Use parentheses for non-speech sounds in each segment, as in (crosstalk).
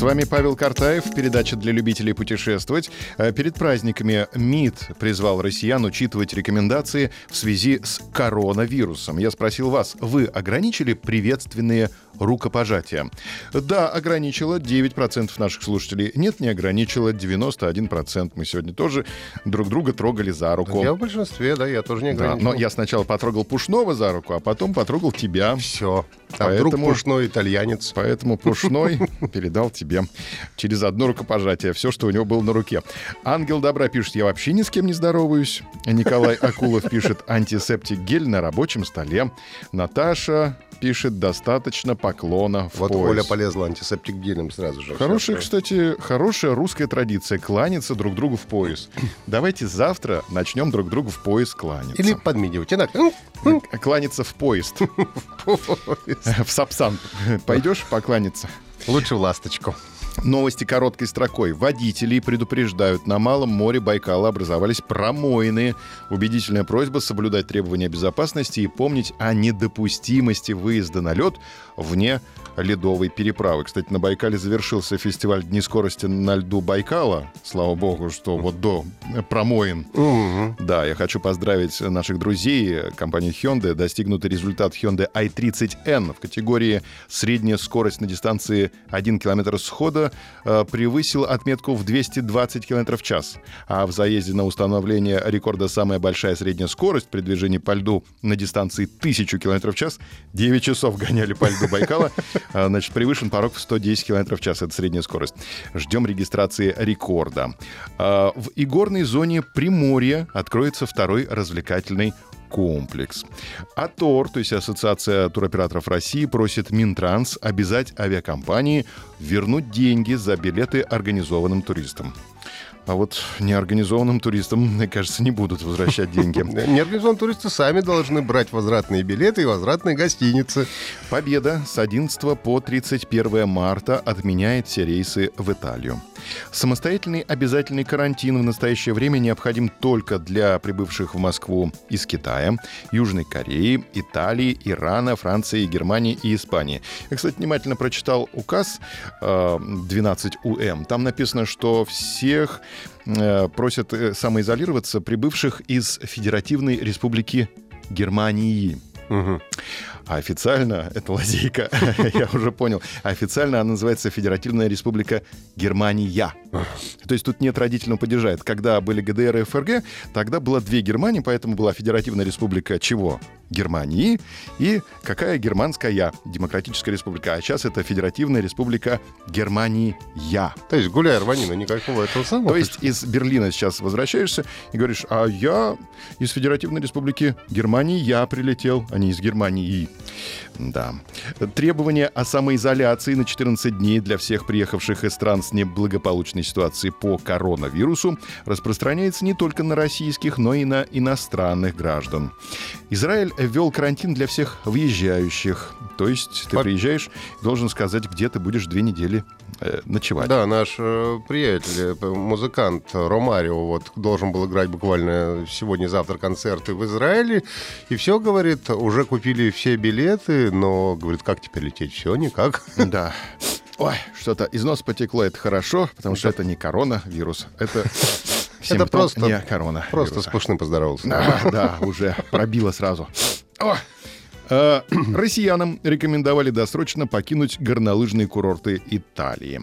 С вами Павел Картаев, передача для любителей путешествовать. Э, Перед праздниками МИД призвал россиян учитывать рекомендации в связи с коронавирусом. Я спросил вас, вы ограничили приветственные рукопожатия? Да, ограничило 9% наших слушателей. Нет, не ограничило 91%. Мы сегодня тоже друг друга трогали за руку. Я в большинстве, да, я тоже не Да, ограничил. но я сначала потрогал Пушного за руку, а потом потрогал тебя. Все. А вдруг Поэтому- пушной итальянец? Поэтому (laughs) Пушной передал тебе через одно рукопожатие все, что у него было на руке. Ангел добра пишет, я вообще ни с кем не здороваюсь. Николай Акулов пишет, антисептик гель на рабочем столе. Наташа пишет, достаточно поклона в Вот пояс. Оля полезла антисептик гелем сразу же. Хорошая, кстати, хорошая русская традиция кланяться друг другу в пояс. (clears throat) Давайте завтра начнем друг другу в пояс кланяться. Или подмигивать. М, м, кланяться в поезд. (laughs) (laughs) В Сапсан. Пойдешь покланяться? Лучше в ласточку. Новости короткой строкой. Водители предупреждают, на Малом море Байкала образовались промоины. Убедительная просьба соблюдать требования безопасности и помнить о недопустимости выезда на лед вне ледовой переправы. Кстати, на Байкале завершился фестиваль Дни скорости на льду Байкала. Слава богу, что вот до промоин Мгм. да, я хочу поздравить наших друзей компании Hyundai. Достигнутый результат Hyundai i30N в категории «Средняя скорость на дистанции 1 км схода» э, превысил отметку в 220 км в час. А в заезде на установление рекорда «Самая большая средняя скорость» при движении по льду на дистанции 1000 км в час 9 часов гоняли по льду Байкала. Э, (laughs) Значит, превышен порог в 110 км в час. Это средняя скорость. Ждем регистрации рекорда. А, В игорной зоне Приморья откроется второй развлекательный комплекс. АТОР, то есть Ассоциация туроператоров России, просит Минтранс обязать авиакомпании вернуть деньги за билеты организованным туристам. А вот неорганизованным туристам, мне кажется, не будут возвращать деньги. (laughs) Неорганизованные туристы сами должны брать возвратные билеты и возвратные гостиницы. Победа с 11 по 31 марта отменяет все рейсы в Италию. Самостоятельный обязательный карантин в настоящее время необходим только для прибывших в Москву из Китая, Южной Кореи, Италии, Ирана, Франции, Германии и Испании. Я, кстати, внимательно прочитал указ э, 12 УМ. Там написано, что всех э, просят э, самоизолироваться прибывших из Федеративной Республики Германии. Мгм. А официально, (laughs) это лазейка, (laughs) я уже понял, официально она называется Федеративная Республика Германия. То есть тут нет родительного падежа. Это когда были ГДР и ФРГ, тогда было две Германии, поэтому была Федеративная Республика чего? Германии. И какая германская? Демократическая Республика. А сейчас это Федеративная Республика Германия. То есть гуляй рванина, никакого этого самого. То есть из Берлина сейчас возвращаешься и говоришь, а я из Федеративной Республики Германии, я прилетел, а не из Германии. Да. Требования о самоизоляции на 14 дней для всех приехавших из стран с неблагополучной ситуацией по коронавирусу распространяется не только на российских, но и на иностранных граждан. Израиль ввел карантин для всех въезжающих. То есть ты По- приезжаешь, должен сказать, где ты будешь две недели ночевать. Да, наш э, приятель, э, музыкант Ромарио, вот должен был играть буквально сегодня-завтра концерты в Израиле. И все, говорит, уже купили все билеты, но, говорит, как теперь лететь? Все, никак. (laughs) Да. Ой, что-то из носа потекло, это хорошо, потому что это не коронавирус, это симптом просто- не корона. Просто с Пушным поздоровался. Да, да, уже пробило сразу. О! Э, (clears throat) Россиянам рекомендовали досрочно покинуть горнолыжные курорты Италии.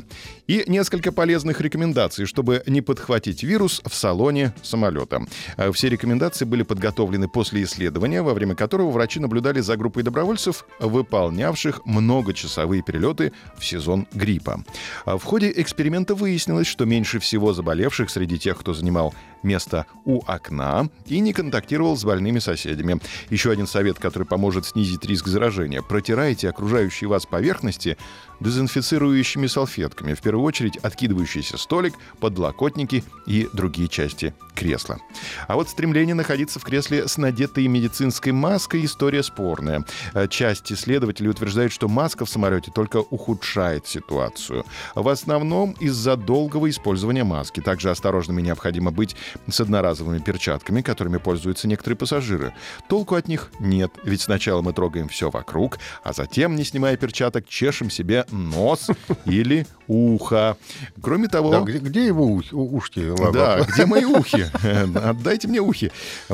И несколько полезных рекомендаций, чтобы не подхватить вирус в салоне самолета. Э, Все рекомендации были подготовлены после исследования, во время которого врачи наблюдали за группой добровольцев, выполнявших многочасовые перелеты в сезон гриппа. А В ходе эксперимента выяснилось, что меньше всего заболевших среди тех, кто занимал место у окна и не контактировал с больными соседями. Еще один совет, который поможет снизить риск заражения. Протирайте окружающие вас поверхности дезинфицирующими салфетками, в первую очередь откидывающийся столик, подлокотники и другие части кресла. А вот стремление находиться в кресле с надетой медицинской маской – история спорная. Э, часть исследователей утверждает, что маска в самолете только ухудшает ситуацию. В основном из-за долгого использования маски. Также осторожными необходимо быть с одноразовыми перчатками, которыми пользуются некоторые пассажиры. Толку от них нет, ведь сначала мы трогаем все вокруг, а затем, не снимая перчаток, чешем себе нос или ухо. Кроме того... Да, где, где его ух, ушки? Да, где мои ухи? (laughs) Отдайте мне ухи.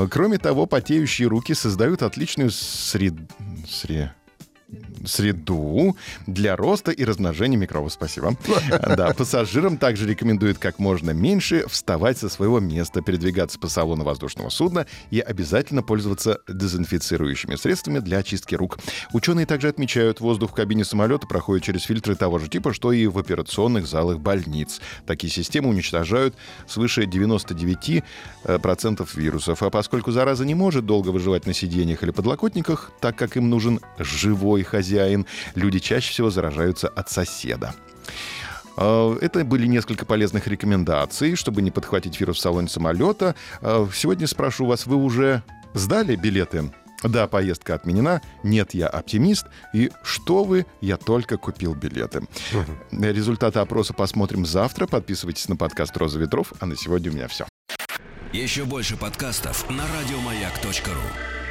Кроме того, потеющие руки создают отличную сред... сред среду для роста и размножения микробов. Спасибо. (laughs) Да, пассажирам также рекомендуют как можно меньше вставать со своего места, передвигаться по салону воздушного судна и обязательно пользоваться дезинфицирующими средствами для очистки рук. Ученые также отмечают, воздух в кабине самолета проходит через фильтры того же типа, что и в операционных залах больниц. Такие системы уничтожают свыше 99% э, вирусов. А поскольку зараза не может долго выживать на сиденьях или подлокотниках, так как им нужен живой хозяин, хозяин, люди чаще всего заражаются от соседа. А, это были несколько полезных рекомендаций, чтобы не подхватить вирус в салоне самолета. А, сегодня спрошу вас, вы уже сдали билеты? Да, поездка отменена. Нет, я оптимист. И что вы, я только купил билеты. Результаты опроса посмотрим завтра. Подписывайтесь на подкаст «Роза ветров». А на сегодня у меня все. Еще больше подкастов на радиомаяк.ру